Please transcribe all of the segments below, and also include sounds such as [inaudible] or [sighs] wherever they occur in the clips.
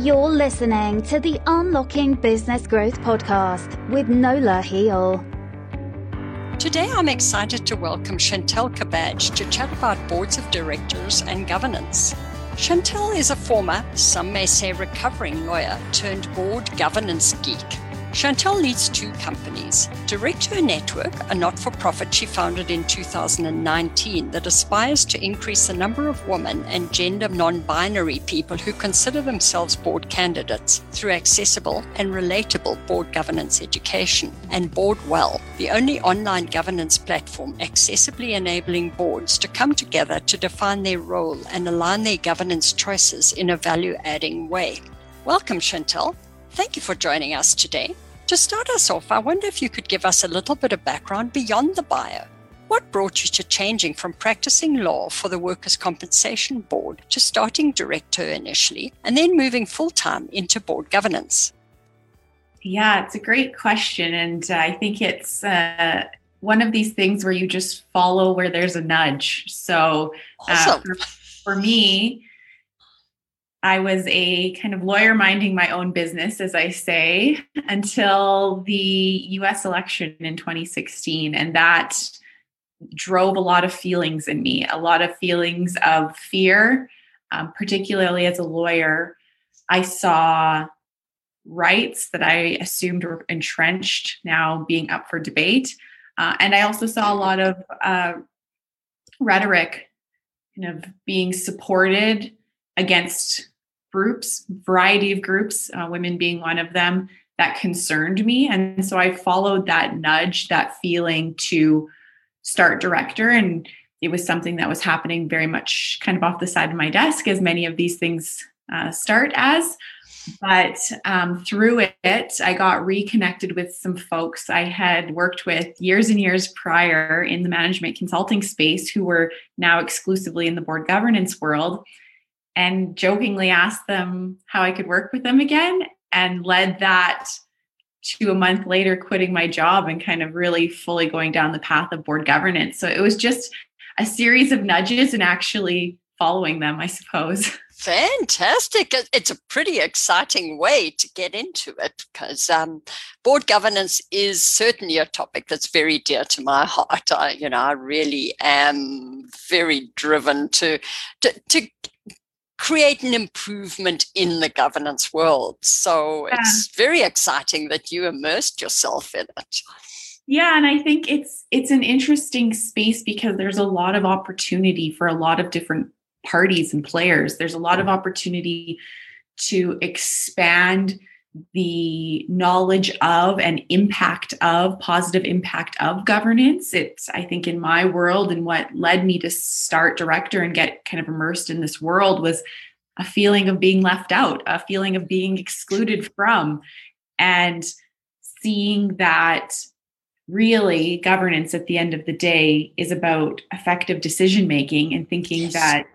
You're listening to the Unlocking Business Growth podcast with Nola Heal. Today, I'm excited to welcome Chantel Kabaj to chat about boards of directors and governance. Chantel is a former, some may say recovering lawyer turned board governance geek Chantel leads two companies. DirectHer Network, a not for profit she founded in 2019 that aspires to increase the number of women and gender non binary people who consider themselves board candidates through accessible and relatable board governance education. And Board Well, the only online governance platform accessibly enabling boards to come together to define their role and align their governance choices in a value adding way. Welcome, Chantel. Thank you for joining us today. To start us off, I wonder if you could give us a little bit of background beyond the bio. What brought you to changing from practicing law for the Workers' Compensation Board to starting DirectHer initially and then moving full time into board governance? Yeah, it's a great question. And I think it's uh, one of these things where you just follow where there's a nudge. So uh, awesome. for, for me, I was a kind of lawyer minding my own business, as I say, until the US election in 2016. And that drove a lot of feelings in me, a lot of feelings of fear, um, particularly as a lawyer. I saw rights that I assumed were entrenched now being up for debate. Uh, and I also saw a lot of uh, rhetoric kind of being supported against groups, variety of groups, uh, women being one of them, that concerned me. And so I followed that nudge, that feeling to start DirectHer. And it was something that was happening very much kind of off the side of my desk, as many of these things uh, start as. But um, through it, I got reconnected with some folks I had worked with years and years prior in the management consulting space who were now exclusively in the board governance world and jokingly asked them how I could work with them again and led that to a month later quitting my job and kind of really fully going down the path of board governance. So it was just a series of nudges and actually following them, I suppose. [laughs] Fantastic. It's a pretty exciting way to get into it because um, board governance is certainly a topic that's very dear to my heart. I, you know, I really am very driven to, to, to create an improvement in the governance world. So yeah. it's very exciting that you immersed yourself in it. Yeah, and I think it's it's an interesting space because there's a lot of opportunity for a lot of different parties and players. There's a lot of opportunity to expand the knowledge of and impact of positive impact of governance it's i think in my world and what led me to start DirectHer and get kind of immersed in this world was a feeling of being left out a feeling of being excluded from and seeing that really governance at the end of the day is about effective decision making and thinking yes. that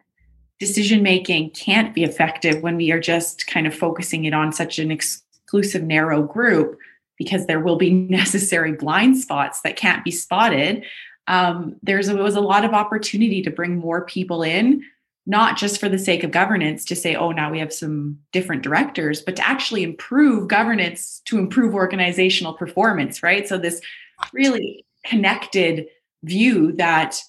decision making can't be effective when we are just kind of focusing it on such an ex- exclusive narrow group because there will be [laughs] necessary blind spots that can't be spotted um, there's a, was a lot of opportunity to bring more people in not just for the sake of governance to say oh now we have some different directors but to actually improve governance to improve organizational performance right? So this really connected view that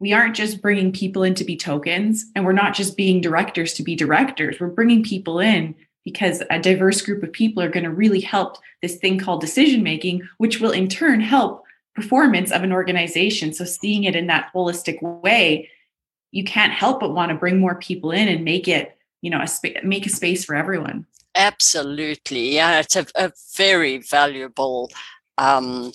we aren't just bringing people in to be tokens and we're not just being directors to be directors. We're bringing people in because a diverse group of people are going to really help this thing called decision making, which will in turn help performance of an organization. So seeing it in that holistic way, you can't help but want to bring more people in and make it, you know, a sp- make a space for everyone. Absolutely, yeah, it's a, a very valuable um,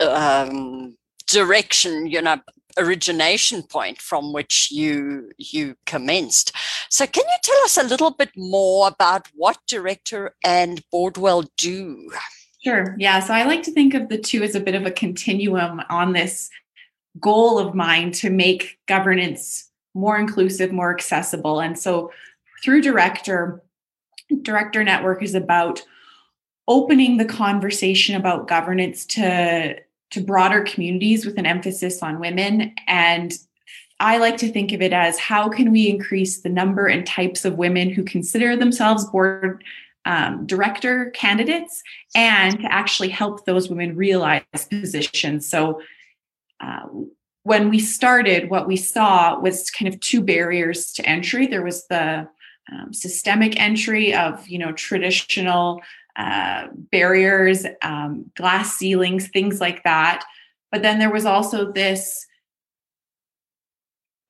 um, direction, you know, origination point from which you you commenced. So can you tell us a little bit more about what DirectHer and Boardwell do? Sure. Yeah. So I like to think of the two as a bit of a continuum on this goal of mine to make governance more inclusive, more accessible. And so through DirectHer, DirectHer Network is about opening the conversation about governance to to broader communities with an emphasis on women and I like to think of it as how can we increase the number and types of women who consider themselves board um, director candidates and to actually help those women realize positions. So, uh, when we started, what we saw was kind of two barriers to entry. There was the um, systemic entry of you know traditional uh, barriers, um, glass ceilings, things like that. But then there was also this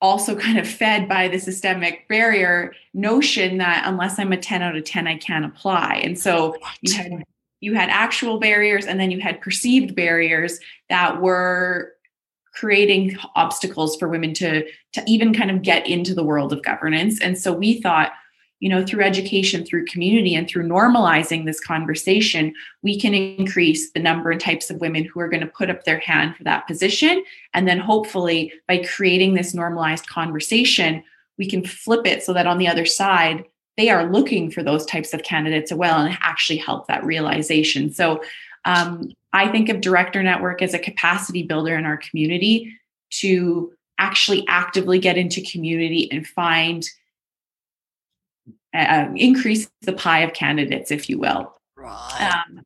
also kind of fed by the systemic barrier notion that unless I'm a 10 out of 10, I can't apply. And so you had you had actual barriers and then you had perceived barriers that were creating obstacles for women to to even kind of get into the world of governance. And so we thought you know through education through community and through normalizing this conversation we can increase the number and types of women who are going to put up their hand for that position. And then hopefully by creating this normalized conversation we can flip it so that on the other side they are looking for those types of candidates as well and actually help that realization. So um, i think of DirectHer Network as a capacity builder in our community to actually actively get into community and find uh, increase the pie of candidates, if you will. Right. Um,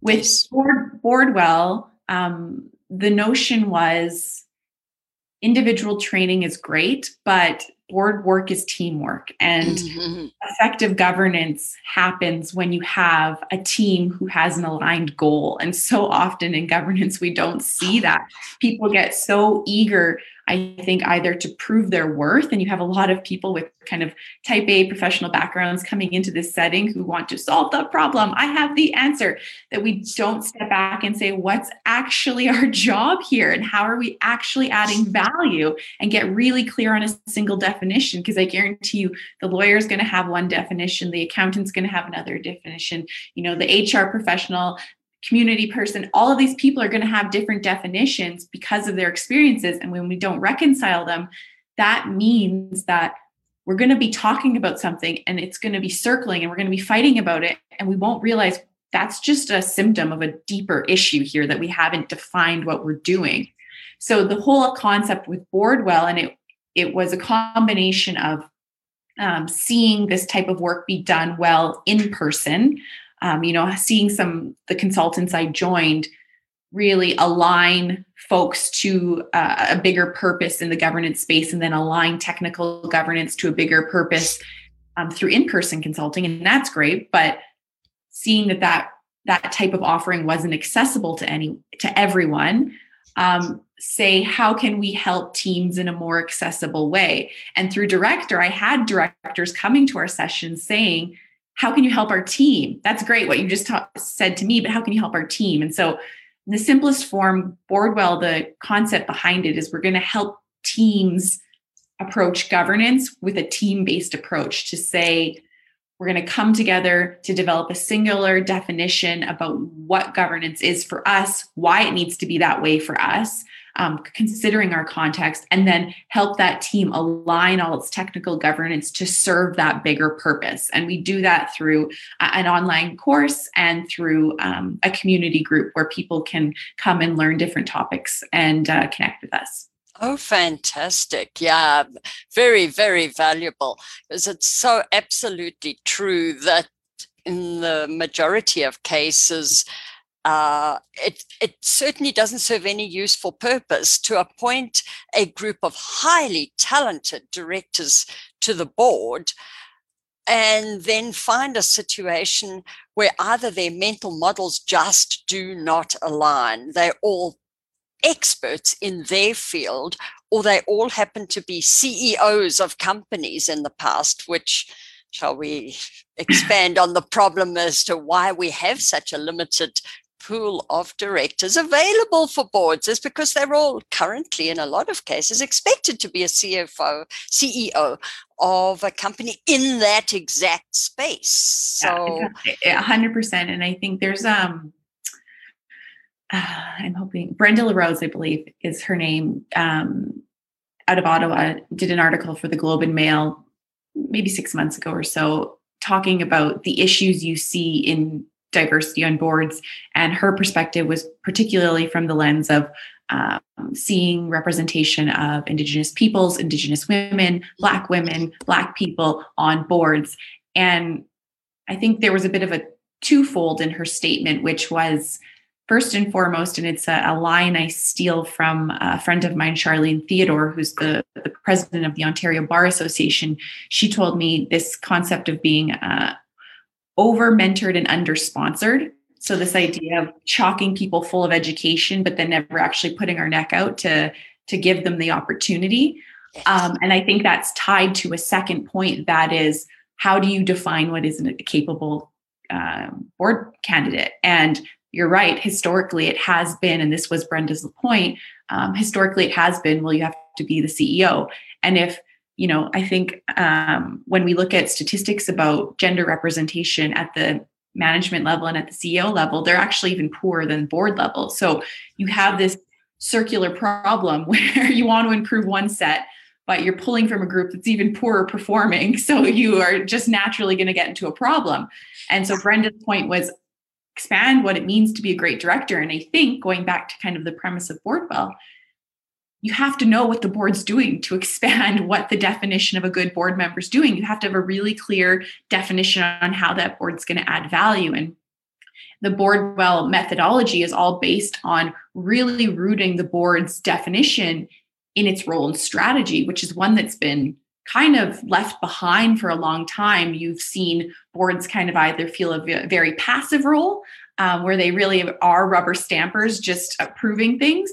with Board, Boardwell, um, the notion was individual training is great, but board work is teamwork and mm-hmm. effective governance happens when you have a team who has an aligned goal and so often in governance we don't see that [sighs] people get so eager I think either to prove their worth, and you have a lot of people with kind of type A professional backgrounds coming into this setting who want to solve the problem. I have the answer. That we don't step back and say, what's actually our [laughs] job here, and how are we actually adding value, and get really clear on a single definition. Because I guarantee you, the lawyer is going to have one definition, the accountant's going to have another definition, you know, the HR professional community person, all of these people are going to have different definitions because of their experiences. And when we don't reconcile them, that means that we're going to be talking about something and it's going to be circling and we're going to be fighting about it. And we won't realize that's just a symptom of a deeper issue here that we haven't defined what we're doing. So the whole concept with Boardwell, and it it was a combination of um, seeing this type of work be done well in person, um, you know, seeing some the consultants I joined really align folks to uh, a bigger purpose in the governance space and then align technical governance to a bigger purpose um, through in-person consulting and that's great but seeing that that that type of offering wasn't accessible to any to everyone um, say how can we help teams in a more accessible way? And through DirectHer i had directors coming to our sessions saying how can you help our team? That's great what you just ta- said to me, but how can you help our team? And so, in the simplest form, Boardwell, the concept behind it is we're going to help teams approach governance with a team based approach to say, we're going to come together to develop a singular definition about what governance is for us, why it needs to be that way for us, um, considering our context, and then help that team align all its technical governance to serve that bigger purpose. And we do that through an online course and through um, a community group where people can come and learn different topics and uh, connect with us. Oh, fantastic. Yeah, very, very valuable because it's so absolutely true that in the majority of cases, uh, it, it certainly doesn't serve any useful purpose to appoint a group of highly talented directors to the board and then find a situation where either their mental models just do not align. They're all experts in their field, or they all happen to be CEOs of companies in the past, which shall we expand on the problem as to why we have such a limited pool of directors available for boards is because they're all currently, in a lot of cases, expected to be a CFO, CEO of a company in that exact space. So, a hundred percent. And I think there's um, uh, I'm hoping Brenda LaRose, I believe, is her name. Um, out of Ottawa, did an article for the Globe and Mail maybe six months ago or so, talking about the issues you see in diversity on boards. And her perspective was particularly from the lens of um, seeing representation of Indigenous peoples, Indigenous women, Black women, Black people on boards. And I think there was a bit of a twofold in her statement, which was first and foremost, and it's a, a, line I steal from a friend of mine, Charlene Theodore, who's the, the president of the Ontario Bar Association. She told me this concept of being uh, over mentored and under sponsored. So, this idea of chalking people full of education, but then never actually putting our neck out to, to give them the opportunity. Um, and I think that's tied to a second point that is, how do you define what is a capable um, board candidate? And you're right. Historically, it has been, and this was Brenda's point. Um, historically, it has been. Well, you have to be the CEO, and if you know, I think um, when we look at statistics about gender representation at the management level and at the CEO level, they're actually even poorer than board level. So you have this circular problem [laughs] where you want to improve one set, but you're pulling from a group that's even poorer performing. So you are just naturally going to get into a problem. And so Brenda's point was expand what it means to be a great director. And I think going back to kind of the premise of Boardwell, you have to know what the board's doing to expand [laughs] what the definition of a good board member is doing. You have to have a really clear definition on how that board's going to add value. And the Boardwell methodology is all based on really rooting the board's definition in its role and strategy, which is one that's been kind of left behind for a long time. You've seen boards kind of either feel a very passive role, um, where they really are rubber stampers, just approving things,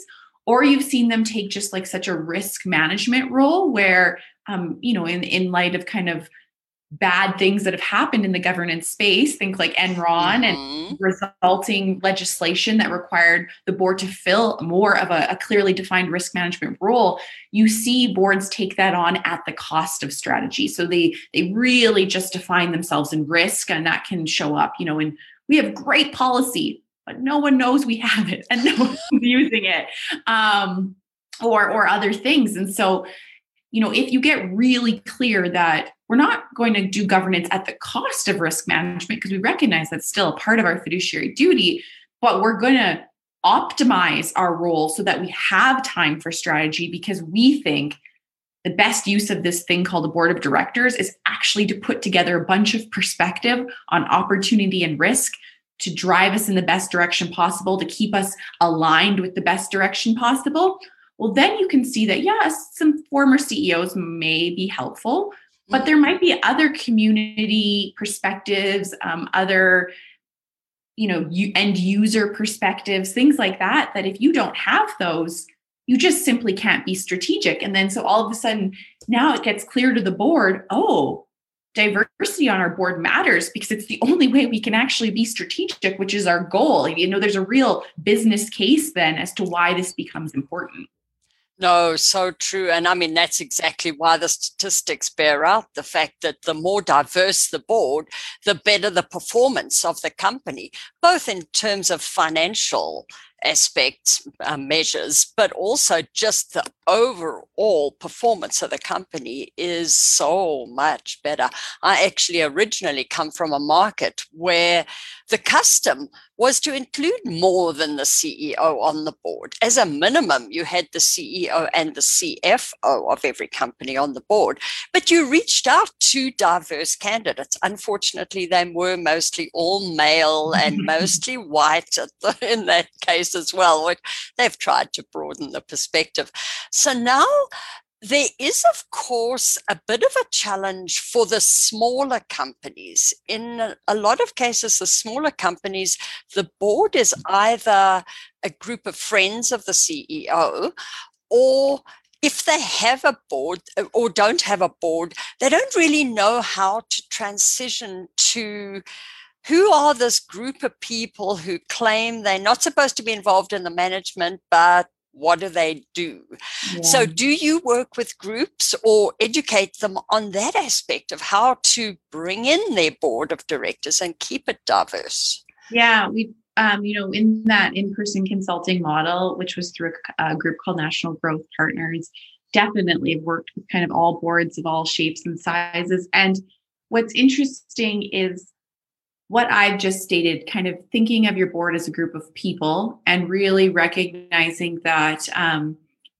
or you've seen them take just like such a risk management role, where um, you know, in in light of kind of bad things that have happened in the governance space, think like Enron mm-hmm. and resulting legislation that required the board to fill more of a, a, clearly defined risk management role, you see boards take that on at the cost of strategy. So they they really just define themselves in risk, and that can show up, you know, in we have great policy, but no one knows we have it and no [laughs] one's using it. Um, or or other things. And so you know, if you get really clear that we're not going to do governance at the cost of risk management, because we recognize that's still a part of our fiduciary duty, but we're going to optimize our role so that we have time for strategy because we think the best use of this thing called a board of directors is actually to put together a bunch of perspective on opportunity and risk to drive us in the best direction possible, to keep us aligned with the best direction possible well, then you can see that, yes, some former CEOs may be helpful, but there might be other community perspectives, um, other you know you, end user perspectives things like that that if you don't have those you just simply can't be strategic. And then so all of a sudden now it gets clear to the board oh diversity on our board matters because it's the only way we can actually be strategic which is our goal you know there's a real business case then as to why this becomes important no, so true. And I mean, that's exactly why the statistics bear out the fact that the more diverse the board, the better the performance of the company, both in terms of financial aspects uh, measures, but also just the overall performance of the company is so much better. I actually originally come from a market where the custom was to include more than the CEO on the board. As a minimum, you had the CEO and the CFO of every company on the board, but you reached out to diverse candidates. Unfortunately, they were mostly all male and [laughs] mostly white in that case as well. They've tried to broaden the perspective. So now there is, of course, a bit of a challenge for the smaller companies. In a lot of cases, the smaller companies, the board is either a group of friends of the CEO or if they have a board uh, or don't have a board, they don't really know how to transition to who are this group of people who claim they're not supposed to be involved in the management, but what do they do? Yeah. So, do you work with groups or educate them on that aspect of how to bring in their board of directors and keep it diverse? Yeah, we, um, you know, in that in person consulting model, which was through a, a group called National Growth Partners, definitely worked with kind of all boards of all shapes and sizes. And what's interesting is what I've just stated, kind of thinking of your board as a group of people and really recognizing that um,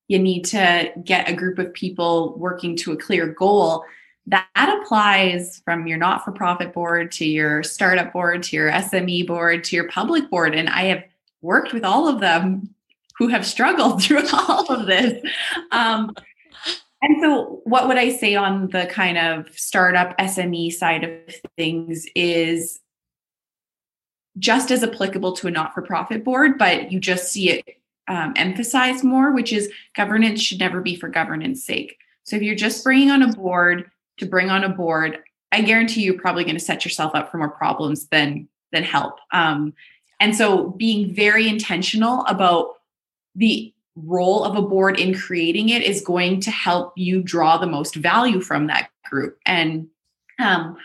you need to get a group of people working to a clear goal. That applies from your not for profit board to your startup board to your SME board to your public board. And I have worked with all of them who have struggled [laughs] through all of this. Um, and so, what would I say on the kind of startup SME side of things is just as applicable to a not for profit board, but you just see it um, emphasized more, which is governance should never be for governance sake. So, if you're just bringing on a board to bring on a board, I guarantee you're probably going to set yourself up for more problems than than help. Um, and so, being very intentional about the role of a board in creating it is going to help you draw the most value from that group. And um,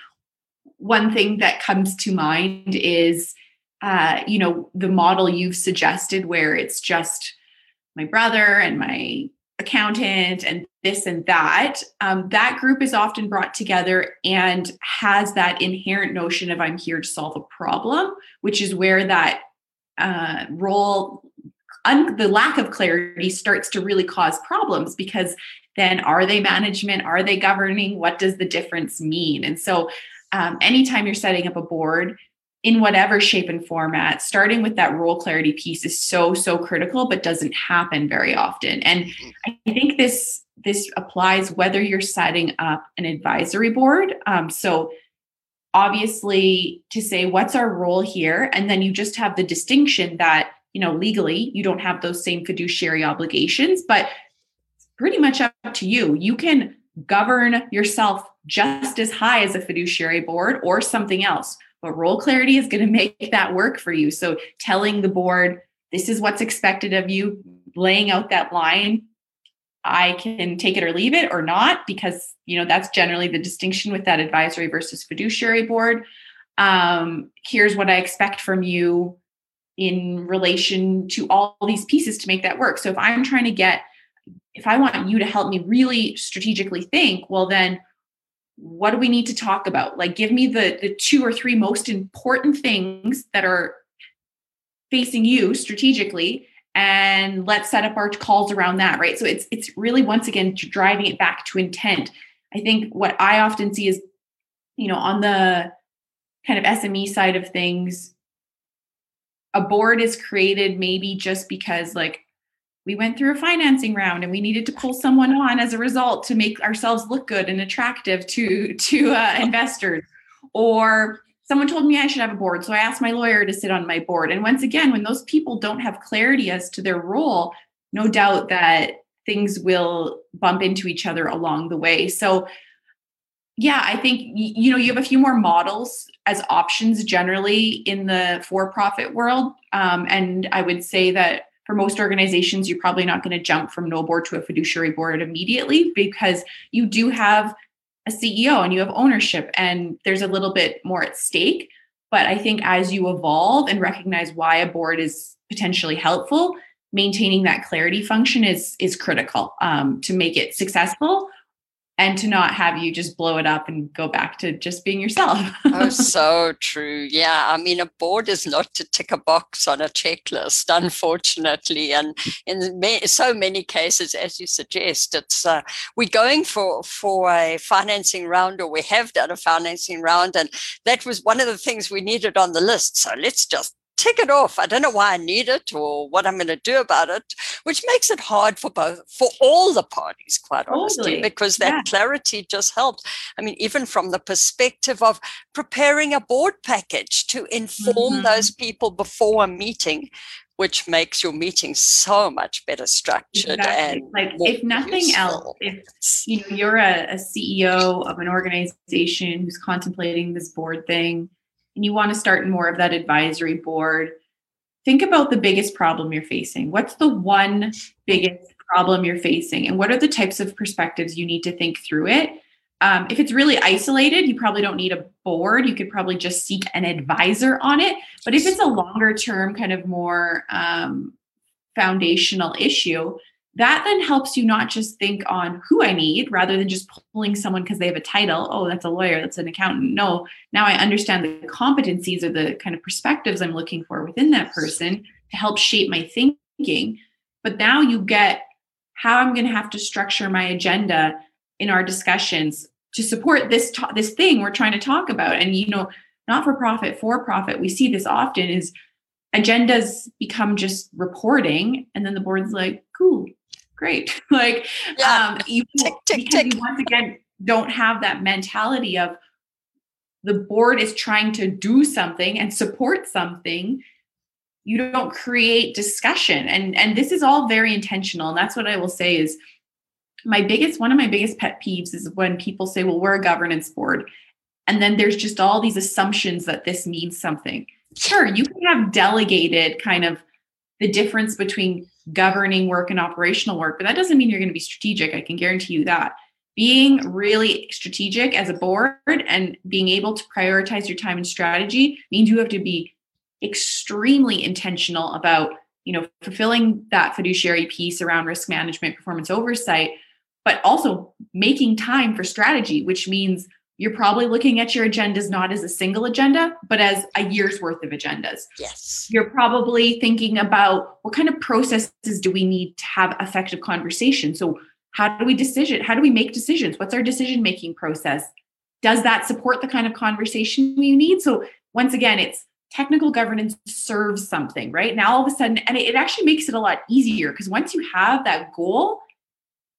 one thing that comes to mind is, uh, you know, the model you've suggested where it's just my brother and my accountant and this and that. Um, that group is often brought together and has that inherent notion of I'm here to solve a problem, which is where that uh, role un- the lack of clarity starts to really cause problems because then are they management? Are they governing? What does the difference mean? And so, um, anytime you're setting up a board in whatever shape and format, starting with that role clarity piece is so so critical, but doesn't happen very often. And I think this this applies whether you're setting up an advisory board. Um, so obviously to say what's our role here and then you just have the distinction that you know, legally, you don't have those same fiduciary obligations, but pretty much up to you. You can govern yourself just as high as a fiduciary board or something else. But role clarity is going to make that work for you. So telling the board, this is what's expected of you, laying out that line, I can take it or leave it or not, because you know that's generally the distinction with that advisory versus fiduciary board. Um, here's what I expect from you in relation to all these pieces to make that work. So if I'm trying to get, if I want you to help me really strategically think, well, then what do we need to talk about? Like, give me the, the two or three most important things that are facing you strategically and let's set up our calls around that right so it's it's really once again driving it back to intent i think what i often see is you know on the kind of sme side of things a board is created maybe just because like we went through a financing round and we needed to pull someone on as a result to make ourselves look good and attractive to to uh, investors. Or someone told me i should have a board so i asked my lawyer to sit on my board. And once again when those people don't have clarity as to their role no doubt that things will bump into each other along the way. So yeah i think you know you have a few more models as options generally in the for-profit world. Um, and i would say that for most organizations you're probably not going to jump from no board to a fiduciary board immediately because you do have a ceo and you have ownership and there's a little bit more at stake. But i think as you evolve and recognize why a board is potentially helpful maintaining that clarity function is is critical um, to make it successful and to not have you just blow it up and go back to just being yourself. oh, [laughs] so true. Yeah. I mean, a board is not to tick a box on a checklist, unfortunately. And in so many cases, as you suggest, it's uh, we're going for, for a financing round or we have done a financing round. And that was one of the things we needed on the list. So let's just tick it off. I don't know why I need it or what I'm going to do about it, which makes it hard for both, for all the parties, quite totally. honestly, because that yeah. clarity just helps. I mean, even from the perspective of preparing a board package to inform mm-hmm. those people before a meeting, which makes your meeting so much better structured exactly. and like if nothing useful. else if you know you're a, a ceo of an organization who's contemplating this board thing and you want to start more of that advisory board, think about the biggest problem you're facing. What's the one biggest problem you're facing? And what are the types of perspectives you need to think through it? Um, if it's really isolated, you probably don't need a board. You could probably just seek an advisor on it. But if it's a longer term, kind of more um, foundational issue, that then helps you not just think on who I need rather than just pulling someone because they have a title. Oh, that's a lawyer, that's an accountant. No, now I understand the competencies or the kind of perspectives I'm looking for within that person to help shape my thinking. But now you get how I'm going to have to structure my agenda in our discussions to support this ta- this thing we're trying to talk about. And you know, not for profit, for profit, we see this often is agendas become just reporting, and then the board's like, "Cool, great. [laughs] like yeah. um, you, [laughs] tick, tick, tick. you once again don't have that mentality of the board is trying to do something and support something you don't create discussion and and this is all very intentional and that's what i will say is my biggest one of my biggest pet peeves is when people say well we're a governance board and then there's just all these assumptions that this means something sure you can have delegated kind of the difference between governing work and operational work, but that doesn't mean you're going to be strategic. I can guarantee you that. Being really strategic as a board and being able to prioritize your time and strategy means you have to be extremely intentional about you know fulfilling that fiduciary piece around risk management performance oversight but also making time for strategy which means you're probably looking at your agendas not as a single agenda, but as a year's worth of agendas. Yes. You're probably thinking about what kind of processes do we need to have effective conversation. So, how do we decision? How do we make decisions? What's our decision making process? Does that support the kind of conversation we need? So, once again, it's technical governance serves something, right? Now, all of a sudden, and it actually makes it a lot easier because once you have that goal,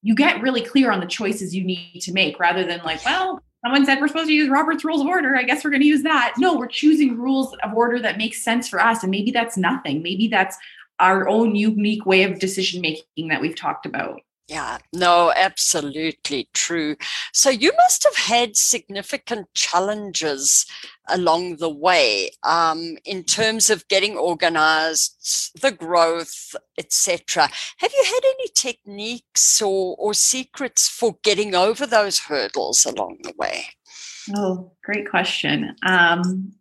you get really clear on the choices you need to make rather than like, well, someone said we're supposed to use Robert's Rules of Order. I guess we're going to use that. No, we're choosing rules of order that make sense for us. And maybe that's nothing. Maybe that's our own unique way of decision making that we've talked about. Yeah, no, absolutely true. So you must have had significant challenges along the way um, in terms of getting organized, the growth, etc. Have you had any techniques or, or secrets for getting over those hurdles along the way? Oh, great question. Um,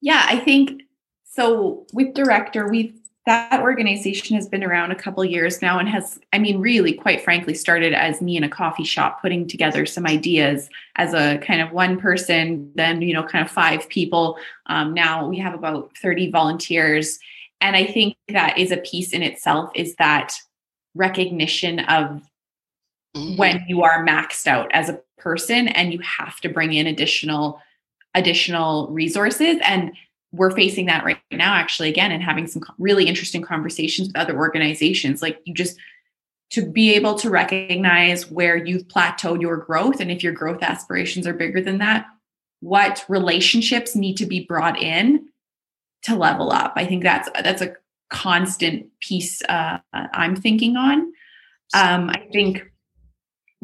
yeah, I think so. With DirectHer, we've that organization has been around a couple years now and has i mean really quite frankly started as me in a coffee shop putting together some ideas as a kind of one person then you know kind of five people. Um, now we have about 30 volunteers. And i think that is a piece in itself is that recognition of mm-hmm. when you are maxed out as a person and you have to bring in additional additional resources. And we're facing that right now actually again and having some really interesting conversations with other organizations like you just to be able to recognize where you've plateaued your growth and if your growth aspirations are bigger than that what relationships need to be brought in to level up. I think that's that's a constant piece uh, i'm thinking on. Um, i think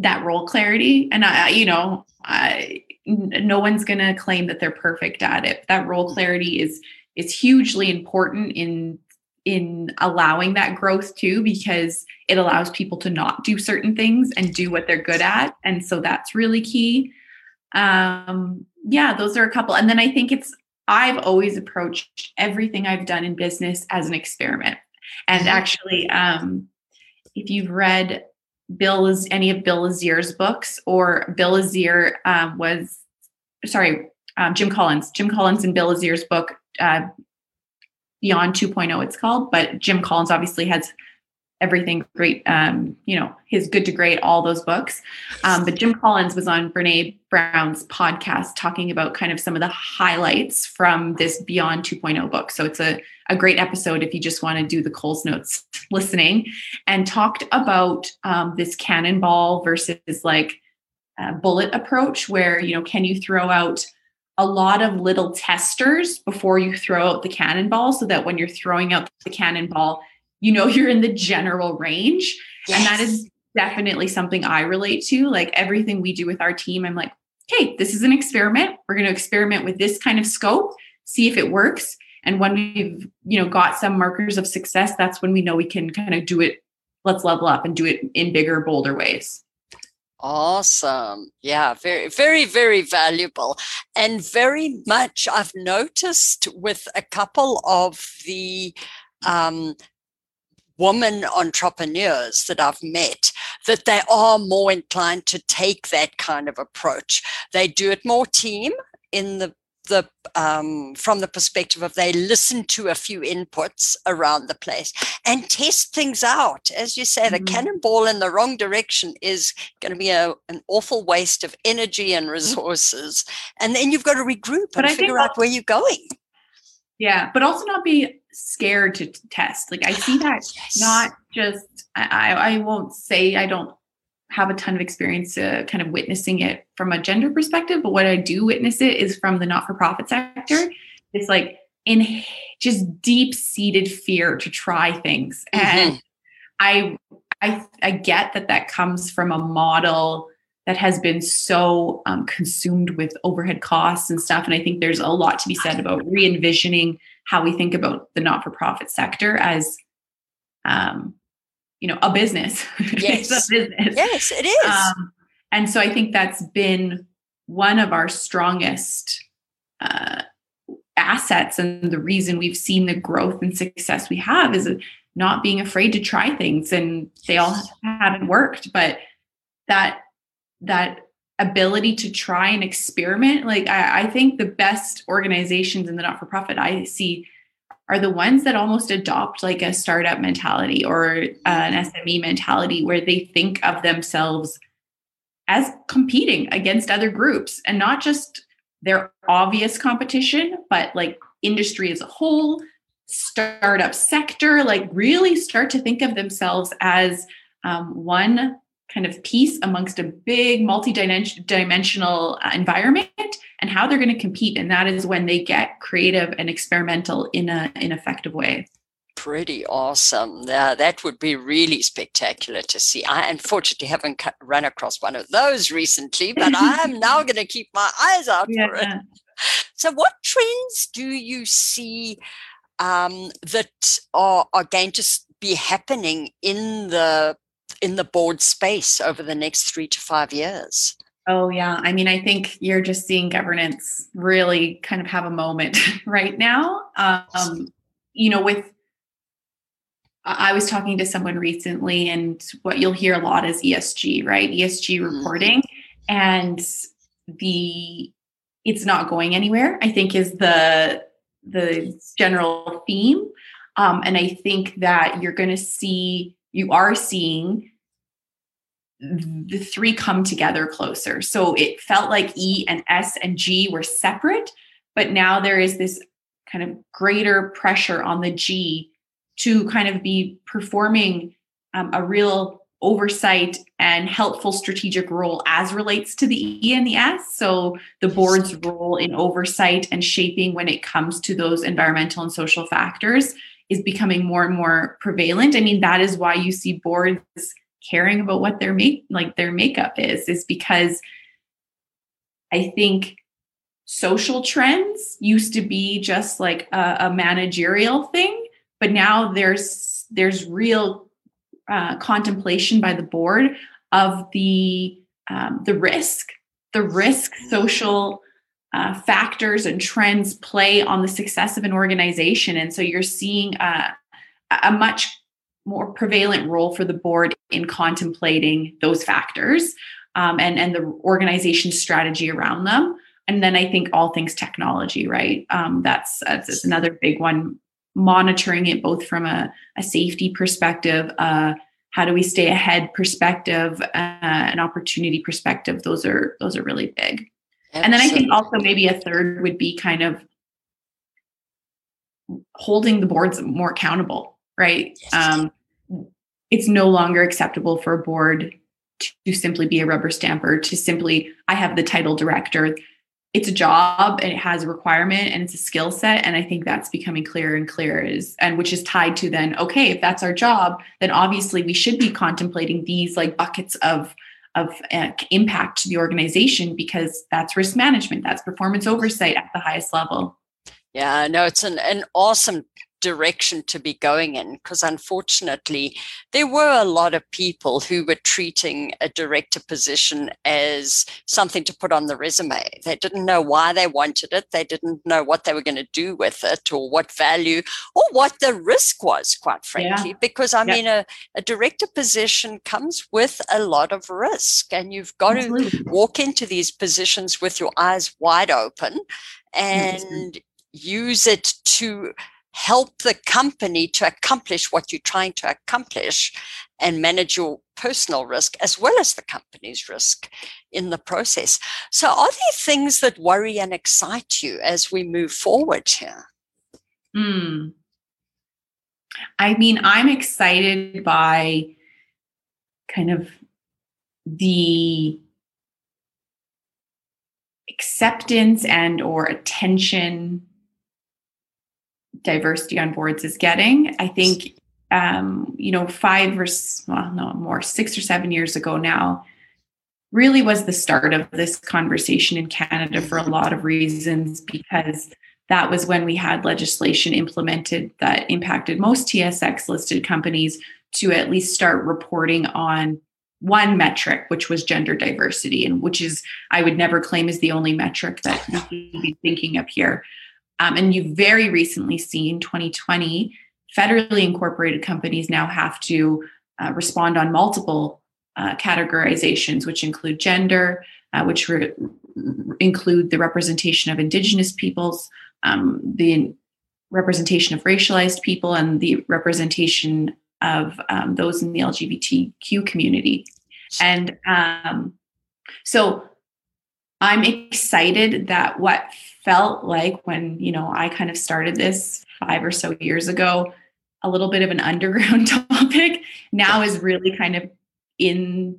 that role clarity. And i you know i no one's going to claim that they're perfect at it. That role mm. clarity is is hugely important in in allowing that growth too because it allows people to not do certain things and do what they're good at. And so that's really key. Um yeah those are a couple. And then i think it's i've always approached everything i've done in business as an experiment. And mm-hmm. actually um if you've read Bill is any of Bill Lazier's books, or Bill Lazier um, was sorry, um, Jim Collins, Jim Collins and Bill Lazier's book, uh, Beyond 2.0, it's called. But Jim Collins obviously has everything great, um, you know, his Good to Great, all those books. Um, but Jim Collins was on Brene Brown's podcast talking about kind of some of the highlights from this Beyond 2.0 book. So it's a, a great episode if you just want to do the Coles Notes listening and talked about um, this cannonball versus like bullet approach where, you know, can you throw out a lot of little testers before you throw out the cannonball so that when you're throwing out the cannonball, you know [laughs] you're in the general range. Yes. And that is definitely something I relate to. Like everything we do with our team, I'm like, okay, this is an experiment. We're going to experiment with this kind of scope, see if it works. And when we've, you know, got some markers of success, that's when we know we can kind of do it. Let's level up and do it in bigger, bolder ways. Awesome. Yeah, very, very, very valuable. And very much I've noticed with a couple of the um, woman entrepreneurs that I've met that they are more inclined to take that kind of approach. They do it more team in the the um, from the perspective of they listen to a few inputs around the place and test things out. As you say, the mm-hmm. cannonball in the wrong direction is going to be a, an awful waste of energy and resources. And then you've got to regroup but and I figure out where you're going. Yeah, but also not be scared to test. Like I see [gasps] that yes. not just I, I won't say I don't have a ton of experience uh, kind of witnessing it from a gender perspective, but what I do witness it is from the not-for-profit sector. It's like in just deep-seated fear to try things, mm-hmm. and I, I, I get that that comes from a model that has been so um, consumed with overhead costs and stuff. And I think there's a lot to be said about re-envisioning how we think about the not-for-profit sector as um, you know a business. [laughs] Yes a business. Yes it is. Um, and so i think that's been one of our strongest uh, assets and the reason we've seen the growth and success we have is not being afraid to try things. And they all haven't worked but that that ability to try and experiment like I, I think the best organizations in the not-for-profit i see are the ones that almost adopt like a startup mentality or an SME mentality where they think of themselves as competing against other groups and not just their obvious competition, but like industry as a whole, startup sector, like really start to think of themselves as um, one kind of piece amongst a big multi-dimensional uh, environment and how they're going to compete. And that is when they get creative and experimental in a in effective way. Pretty awesome. Uh, that would be really spectacular to see. I unfortunately haven't run across one of those recently but i'm now [laughs] going to keep my eyes out yeah. for it. So what trends do you see um, that are, are going to be happening in the in the board space over the next three to five years? Oh, yeah. I mean, I think you're just seeing governance really kind of have a moment [laughs] right now. Um, you know, with, I was talking to someone recently, and what you'll hear a lot is ESG, right? ESG mm-hmm. reporting. And the, it's not going anywhere, I think is the, the general theme. Um, and I think that you're going to see you are seeing the three come together closer. So it felt like E and S and G were separate, but now there is this kind of greater pressure on the G to kind of be performing um, a real oversight and helpful strategic role as relates to the E and the S. So the board's role in oversight and shaping when it comes to those environmental and social factors is becoming more and more prevalent. I mean, that is why you see boards caring about what their make like their makeup is, is because I think social trends used to be just like a, a managerial thing, but now there's there's real uh, contemplation by the board of the um, the risk, the risk social uh, factors and trends play on the success of an organization. And so you're seeing uh, a much more prevalent role for the board in contemplating those factors um, and, and the organization strategy around them. And then I think all things technology, right? Um, that's, that's, another big one. Monitoring it both from a, a safety perspective, uh, how do we stay ahead perspective, uh, an opportunity perspective. Those are those are really big. Absolutely. And then I think also maybe a third would be kind of holding the boards more accountable, right? Yes. Um, it's no longer acceptable for a board to simply be a rubber stamper, to simply, I have the title director. It's a job and it has a requirement and it's a skill set. And I think that's becoming clearer and clearer is and which is tied to then, okay, if that's our job, then obviously we should be contemplating these like buckets of of uh, impact to the organization because that's risk management, that's performance oversight at the highest level. Yeah, no, it's an, an awesome direction to be going in because unfortunately there were a lot of people who were treating a director position as something to put on the resume they didn't know why they wanted it they didn't know what they were going to do with it or what value or what the risk was quite frankly yeah. because i yeah. mean a, a director position comes with a lot of risk and you've got Absolutely. to walk into these positions with your eyes wide open and mm-hmm. use it to help the company to accomplish what you're trying to accomplish and manage your personal risk as well as the company's risk in the process. So, are there things that worry and excite you as we move forward here? Hmm. I mean, I'm excited by kind of the acceptance and or attention diversity on boards is getting. I think, um, you know, five or well, no more, six or seven years ago now, really was the start of this conversation in Canada for a lot of reasons because that was when we had legislation implemented that impacted most TSX listed companies to at least start reporting on one metric, which was gender diversity, and which is, I would never claim is the only metric that you be thinking of here. Um, and you've very recently seen 2020, federally incorporated companies now have to uh, respond on multiple uh, categorizations, which include gender, uh, which re- include the representation of Indigenous peoples, um, the representation of racialized people, and the representation of um, those in the LGBTQ community. And um, so I'm excited that what felt like when, you know, I kind of started this five or so years ago, a little bit of an [laughs] underground topic now is really kind of in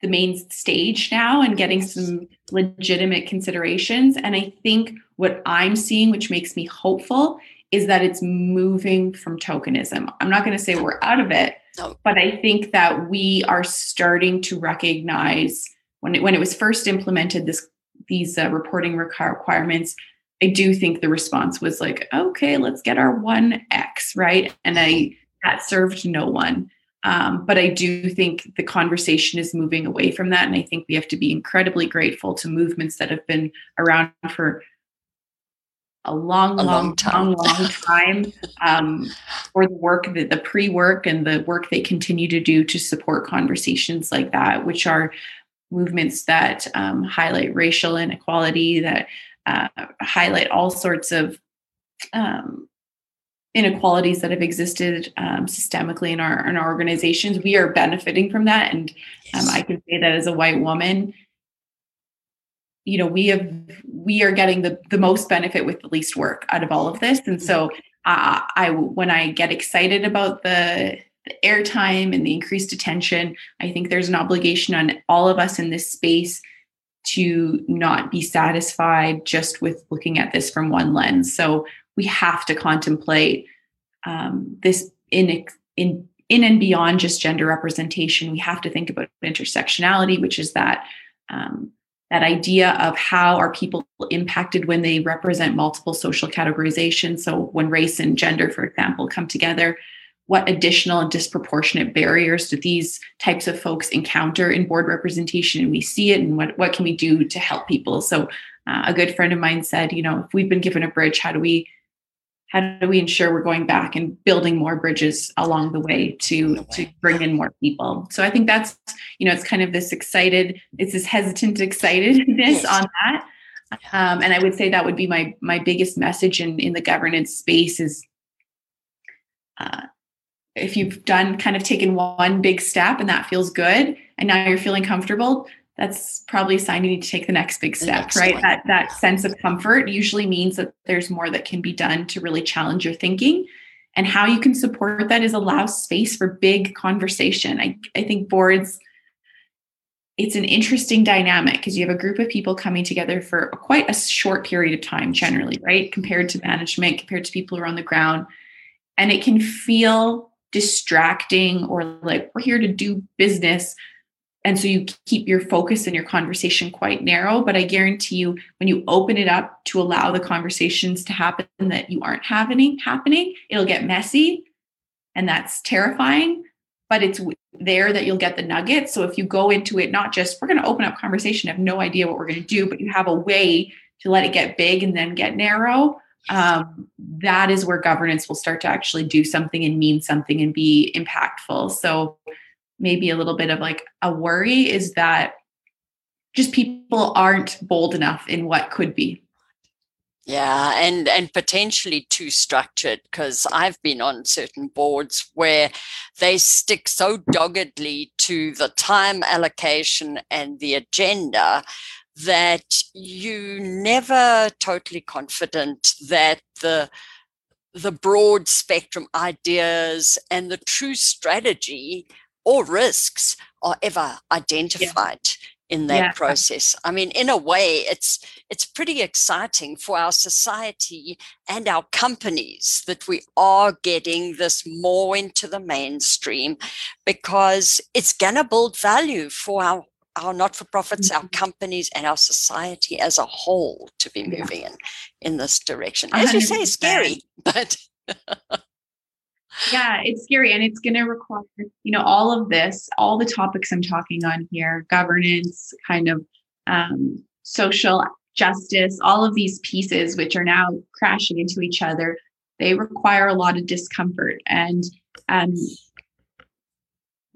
the main stage now and getting some legitimate considerations. And I think what I'm seeing, which makes me hopeful, is that it's moving from tokenism. I'm not going to say we're out of it, no. but I think that we are starting to recognize when it, when it was first implemented this these uh, reporting requirements i do think the response was like okay let's get our one x right? And i that served no one. Um, but i do think the conversation is moving away from that and i think we have to be incredibly grateful to movements that have been around for a long, a long, long time, long, long time um, for the work, the, the pre-work, and the work they continue to do to support conversations like that, which are movements that um, highlight racial inequality, that uh, highlight all sorts of um, inequalities that have existed um, systemically in our in our organizations. We are benefiting from that, and um, I can say that as a white woman, you know, we have we are getting the the most benefit with the least work out of all of this, and so. Uh, I when I get excited about the airtime and the increased attention, I think there's an obligation on all of us in this space to not be satisfied just with looking at this from one lens. So we have to contemplate um, this in in in and beyond just gender representation. We have to think about intersectionality, which is that um, that idea of how are people impacted when they represent multiple social categorizations. So when race and gender, for example, come together, what additional and disproportionate barriers do these types of folks encounter in board representation? And we see it and what, what can we do to help people? So uh, a good friend of mine said you know if we've been given a bridge how do we how do we ensure we're going back and building more bridges along the way to to bring in more people? So i think that's you know it's kind of this excited it's this hesitant excitedness on that. Um, and i would say that would be my my biggest message in in the governance space is uh, if you've done kind of taken one big step and that feels good and now you're feeling comfortable that's probably a sign you need to take the next big step next right? one. that that sense of comfort usually means that there's more that can be done to really challenge your thinking and how you can support that is allow space for big conversation. I, I think boards it's an interesting dynamic because you have a group of people coming together for quite a short period of time generally right? Compared to management compared to people who are on the ground and it can feel distracting or like we're here to do business. And so you keep your focus and your conversation quite narrow. But i guarantee you when you open it up to allow the conversations to happen that you aren't happening happening it'll get messy and that's terrifying. But it's there that you'll get the nuggets. So if you go into it not just we're going to open up conversation have no idea what we're going to do but you have a way to let it get big and then get narrow um, that is where governance will start to actually do something and mean something and be impactful. So maybe a little bit of like a worry is that just people aren't bold enough in what could be. Yeah, and and potentially too structured because I've been on certain boards where they stick so doggedly to the time allocation and the agenda that you never totally confident that the the broad spectrum ideas and the true strategy or risks are ever identified yeah. in that yeah. process. I mean, in a way, it's it's pretty exciting for our society and our companies that we are getting this more into the mainstream because it's gonna build value for our our not-for-profits, mm-hmm. our companies, and our society as a whole to be moving yeah. in in this direction. As 100%. you say, scary, [laughs] but yeah it's scary and it's going to require you know all of this all the topics i'm talking on here governance kind of um, social justice all of these pieces which are now crashing into each other they require a lot of discomfort and um,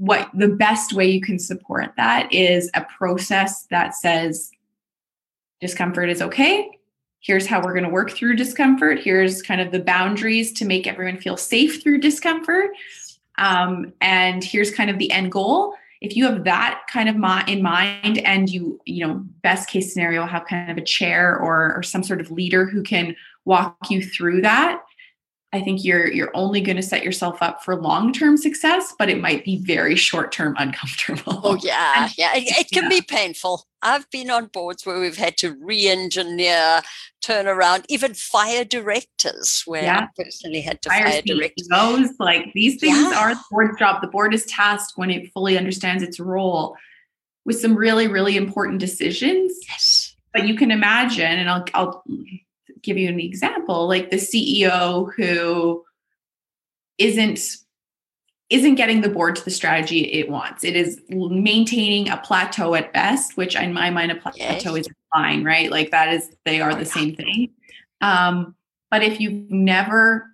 what the best way you can support that is a process that says discomfort is okay. Here's how we're going to work through discomfort. Here's kind of the boundaries to make everyone feel safe through discomfort. Um, and here's kind of the end goal. If you have that kind of in mind and you you know best case scenario have kind of a chair or, or some sort of leader who can walk you through that I think you're you're only going to set yourself up for long-term success, but it might be very short-term uncomfortable. Oh yeah, yeah, it, it can yeah. be painful. I've been on boards where we've had to re-engineer, turn around, even fire directors. Where yeah. I personally had to fire, fire directors. Those like these things yeah. are the board's job. The board is tasked when it fully understands its role with some really really important decisions. Yes. But you can imagine, and I'll I'll give you an example like the ceo who isn't isn't getting the board to the strategy it wants. It is maintaining a plateau at best which in my mind a plateau yes. is fine right? Like that is they are the same thing. Um, but if you've never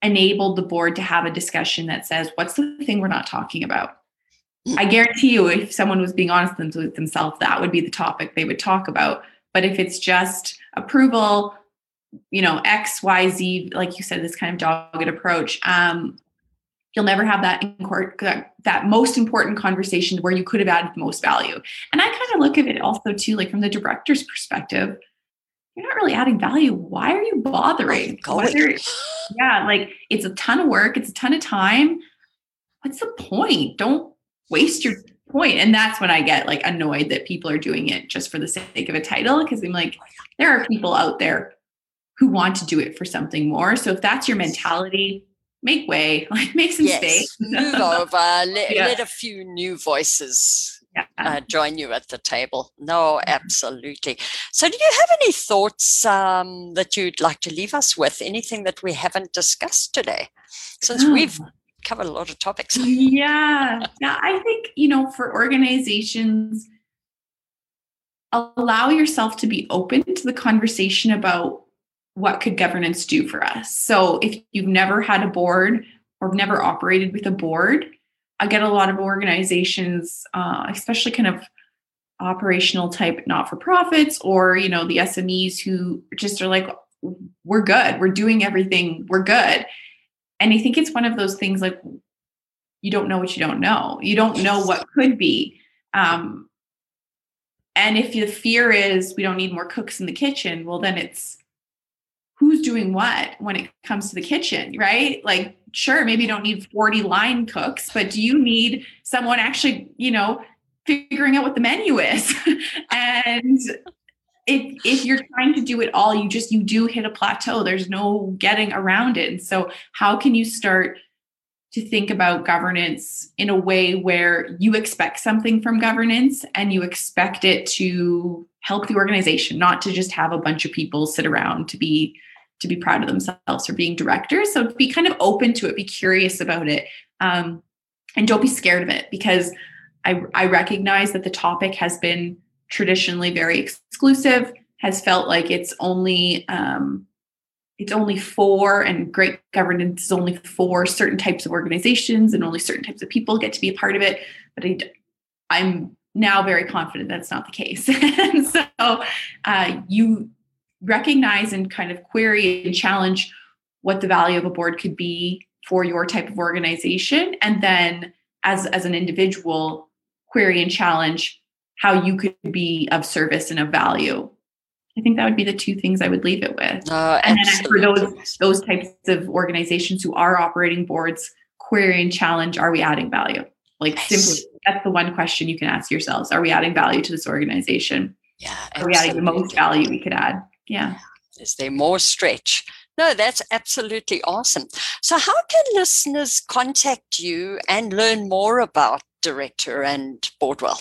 enabled the board to have a discussion that says what's the thing we're not talking about? I guarantee you if someone was being honest with themselves that would be the topic they would talk about. But if it's just approval, you know, X, Y, Z, like you said, this kind of dogged approach, um, you'll never have that, in court, that that most important conversation where you could have added the most value. And I kind of look at it also too, like from the director's perspective. You're not really adding value. Why are you bothering? [laughs] Whether, yeah, like it's a ton of work, it's a ton of time. What's the point? Don't waste your point. And that's when I get like annoyed that people are doing it just for the sake of a title. Cause I'm like, there are people out there who want to do it for something more. So if that's your mentality, make way, [laughs] like make some yes. space. Move [laughs] over. Let, yeah. let, a few new voices yeah. uh, join you at the table. No, absolutely. So, do you have any thoughts um, that you'd like to leave us with? Anything that we haven't discussed today? Since oh. we've covered a lot of topics. [laughs] yeah. Yeah. I think, you know, for organizations, allow yourself to be open to the conversation about what could governance do for us. So if you've never had a board or never operated with a board, I get a lot of organizations, uh, especially kind of operational type not for profits or you know the SMEs who just are like we're good we're doing everything we're good and I think it's one of those things like you don't know what you don't know. You don't know what could be. Um, and if the fear is we don't need more cooks in the kitchen, well, then it's who's doing what when it comes to the kitchen, right? Like, sure, maybe you don't need 40 line cooks, but do you need someone actually, you know, figuring out what the menu is? [laughs] and if if you're trying to do it all you just you do hit a plateau. There's no getting around it. And so how can you start to think about governance in a way where you expect something from governance and you expect it to help the organization, not to just have a bunch of people sit around to be to be proud of themselves for being directors. So be kind of open to it, be curious about it, um, and don't be scared of it because I, I recognize that the topic has been traditionally very exclusive, has felt like it's only um, it's only for and great governance is only for certain types of organizations and only certain types of people get to be a part of it. But I, i'm now very confident that's not the case. [laughs] And so uh, you recognize and kind of query and challenge what the value of a board could be for your type of organization. And then as as an individual query and challenge how you could be of service and of value I think that would be the two things I would leave it with. Uh, and then for those those types of organizations who are operating boards, query and challenge: Are we adding value? Like simply, that's the one question you can ask yourselves: Are we adding value to this organization? Yeah, are we adding the most value we could add? Yeah. Is there more stretch? No, that's absolutely awesome. So, how can listeners contact you and learn more about DirectHer and Boardwell?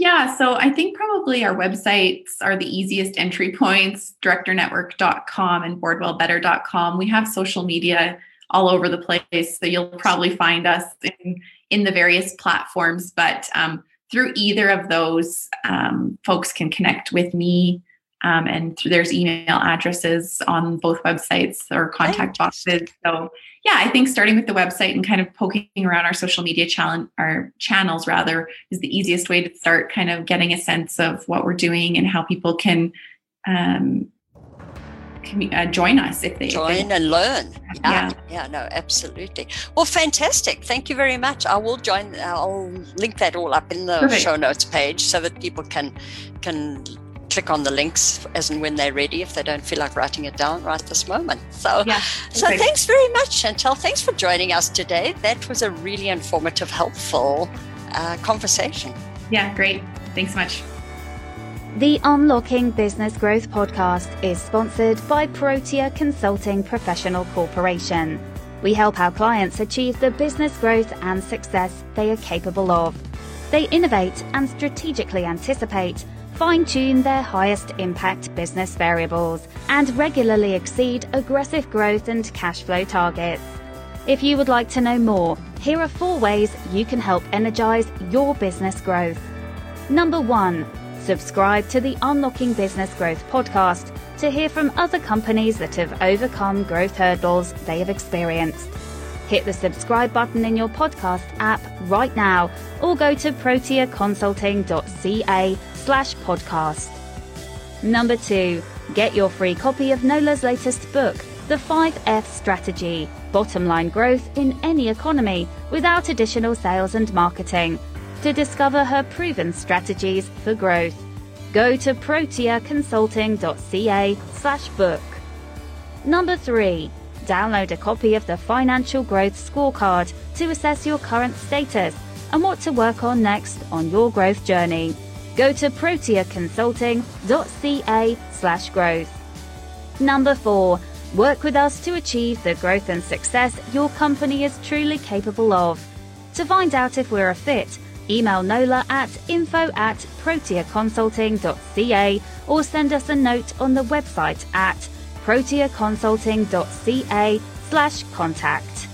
Yeah, so I think probably our websites are the easiest entry points directhernetwork.com and boardwellbetter.com. We have social media all over the place, so you'll probably find us in, in the various platforms. But um, through either of those, um, folks can connect with me um, and there's email addresses on both websites or contact boxes. So yeah, I think starting with the website and kind of poking around our social media challenge, our channels rather, is the easiest way to start kind of getting a sense of what we're doing and how people can um, uh, join us if they join if they, and learn. Yeah, yeah, yeah, no, absolutely. Well, fantastic. Thank you very much. I will join. I'll link that all up in the Perfect. show notes page so that people can can click on the links as and when they're ready if they don't feel like writing it down right this moment. So, yeah, so thanks very much, Chantel. Thanks for joining us today. That was a really informative, helpful uh, conversation. Yeah, great. Thanks so much. The Unlocking Business Growth podcast is sponsored by Protea Consulting Professional Corporation. We help our clients achieve the business growth and success they are capable of. They innovate and strategically anticipate fine tune their highest impact business variables, and regularly exceed aggressive growth and cash flow targets. If you would like to know more, here are four ways you can help energize your business growth. Number one, subscribe to the Unlocking Business Growth podcast to hear from other companies that have overcome growth hurdles they have experienced. Hit the subscribe button in your podcast app right now or go to proteaconsulting.ca slash podcast. Number two, get your free copy of Nola's latest book, The 5F Strategy Bottom Line Growth in Any Economy Without Additional Sales and Marketing, to discover her proven strategies for growth. Go to proteaconsulting.ca slash book. Number three, download a copy of the Financial Growth Scorecard to assess your current status and what to work on next on your growth journey go to proteaconsulting.ca slash growth. Number four, work with us to achieve the growth and success your company is truly capable of. To find out if we're a fit, email Nola at info at proteaconsulting.ca or send us a note on the website at proteaconsulting.ca slash contact.